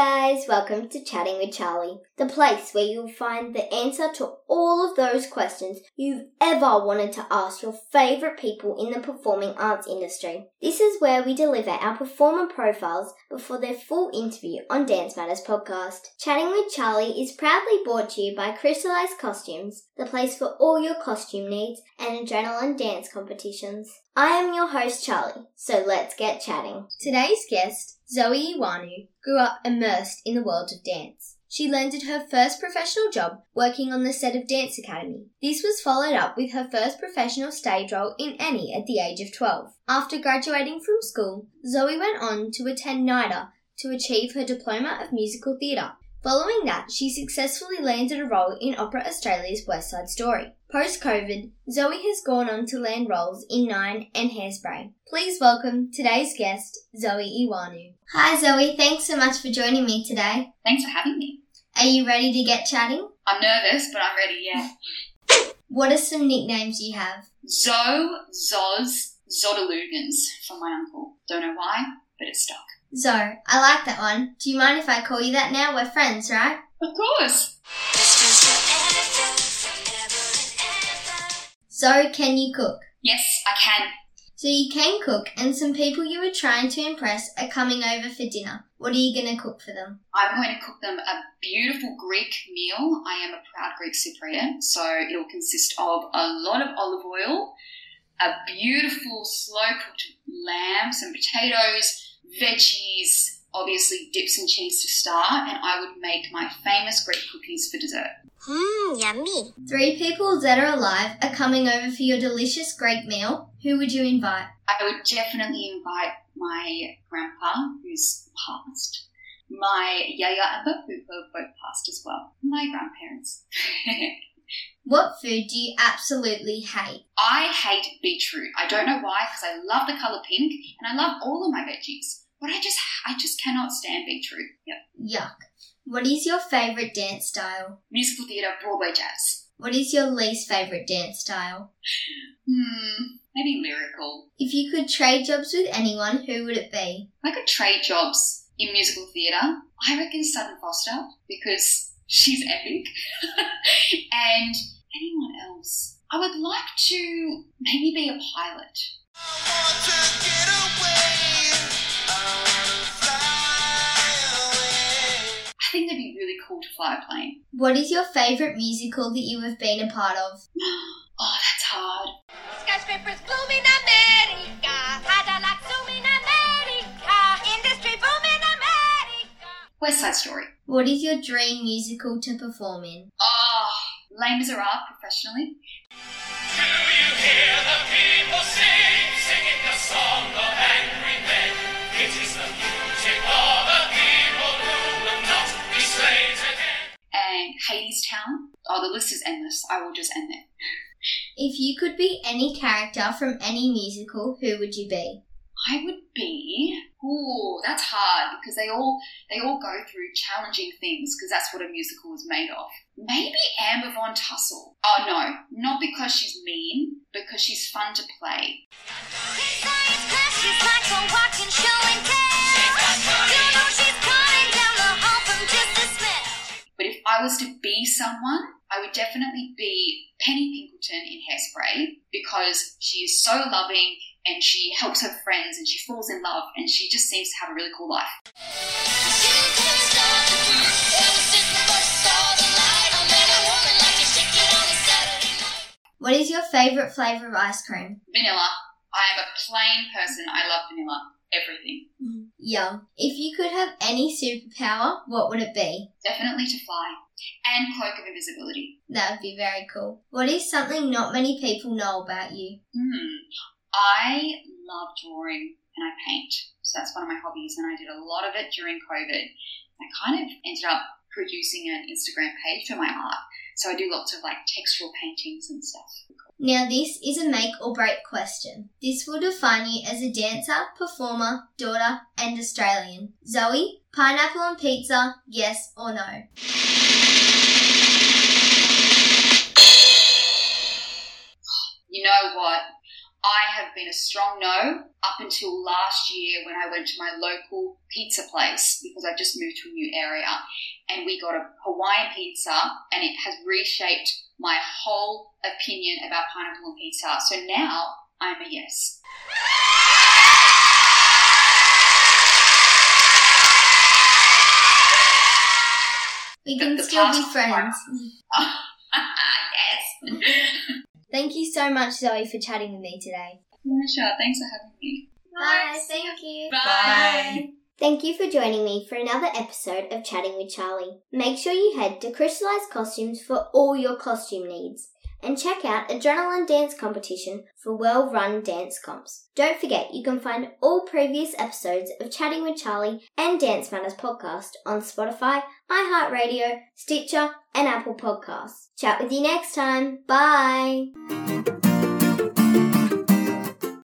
guys, welcome to Chatting with Charlie, the place where you'll find the answer to all of those questions you've ever wanted to ask your favourite people in the performing arts industry. This is where we deliver our performer profiles before their full interview on Dance Matters podcast. Chatting with Charlie is proudly brought to you by Crystallized Costumes, the place for all your costume needs and adrenaline dance competitions. I am your host, Charlie, so let's get chatting. Today's guest, Zoe Ioannou, grew up immersed in the world of dance. She landed her first professional job working on the set of Dance Academy. This was followed up with her first professional stage role in Annie at the age of 12. After graduating from school, Zoe went on to attend NIDA to achieve her Diploma of Musical Theatre. Following that, she successfully landed a role in Opera Australia's West Side Story. Post COVID, Zoe has gone on to land roles in Nine and Hairspray. Please welcome today's guest, Zoe Ioannou. Hi Zoe, thanks so much for joining me today. Thanks for having me. Are you ready to get chatting? I'm nervous, but I'm ready, yeah. What are some nicknames you have? Zo, Zoz, Zodalugans from my uncle. Don't know why, but it stuck. Zo, I like that one. Do you mind if I call you that now? We're friends, right? Of course. So, can you cook? Yes, I can. So you can cook, and some people you were trying to impress are coming over for dinner. What are you going to cook for them? I'm going to cook them a beautiful Greek meal. I am a proud Greek Cypriot, so it'll consist of a lot of olive oil, a beautiful slow cooked lamb, some potatoes, veggies, obviously dips and cheese to start, and I would make my famous Greek cookies for dessert. Mmm, yummy. Three people that are alive are coming over for your delicious Greek meal. Who would you invite? I would definitely invite my grandpa, who's passed, my yaya and Babu, who have both passed as well, my grandparents. what food do you absolutely hate? I hate beetroot. I don't know why, because I love the colour pink and I love all of my veggies. But I just, I just cannot stand beetroot. Yep. Yuck. What is your favourite dance style? Musical theatre, Broadway jazz. What is your least favourite dance style? Hmm, maybe lyrical. If you could trade jobs with anyone, who would it be? I could trade jobs in musical theatre. I reckon Sutton Foster because she's epic. and anyone else. I would like to maybe be a pilot. I think that'd be really cool to fly a plane. What is your favourite musical that you have been a part of? oh, that's hard. Skyscrapers blooming America, Cadillacs zooming America, industry booming America. West Side Story. What is your dream musical to perform in? Oh, Les Miserables professionally. It. And Hadestown. Oh, the list is endless. I will just end there. If you could be any character from any musical, who would you be? I would be. Ooh, that's hard because they all they all go through challenging things because that's what a musical is made of. Maybe Amber Von Tussle. Oh no, not because she's mean, because she's fun to play. But if I was to be someone, I would definitely be Penny Pinkleton in Hairspray because she is so loving and she helps her friends and she falls in love and she just seems to have a really cool life. What is your favourite flavour of ice cream? Vanilla. I am a plain person. I love vanilla. Everything. Yum. If you could have any superpower, what would it be? Definitely to fly. And cloak of invisibility. That would be very cool. What is something not many people know about you? Hmm. I love drawing and I paint. So that's one of my hobbies, and I did a lot of it during COVID. I kind of ended up producing an Instagram page for my art. So I do lots of like textural paintings and stuff. Now, this is a make or break question. This will define you as a dancer, performer, daughter, and Australian. Zoe, pineapple on pizza, yes or no? A strong no up until last year when I went to my local pizza place because I've just moved to a new area and we got a Hawaiian pizza and it has reshaped my whole opinion about pineapple and pizza. So now I'm a yes. We can the still be friends. yes. Thank you so much, Zoe, for chatting with me today. Pleasure. Thanks for having me. Bye. thank you. Bye. Thank you for joining me for another episode of Chatting with Charlie. Make sure you head to Crystallized Costumes for all your costume needs and check out Adrenaline Dance Competition for well run dance comps. Don't forget you can find all previous episodes of Chatting with Charlie and Dance Matters podcast on Spotify, iHeartRadio, Stitcher, and Apple Podcasts. Chat with you next time. Bye.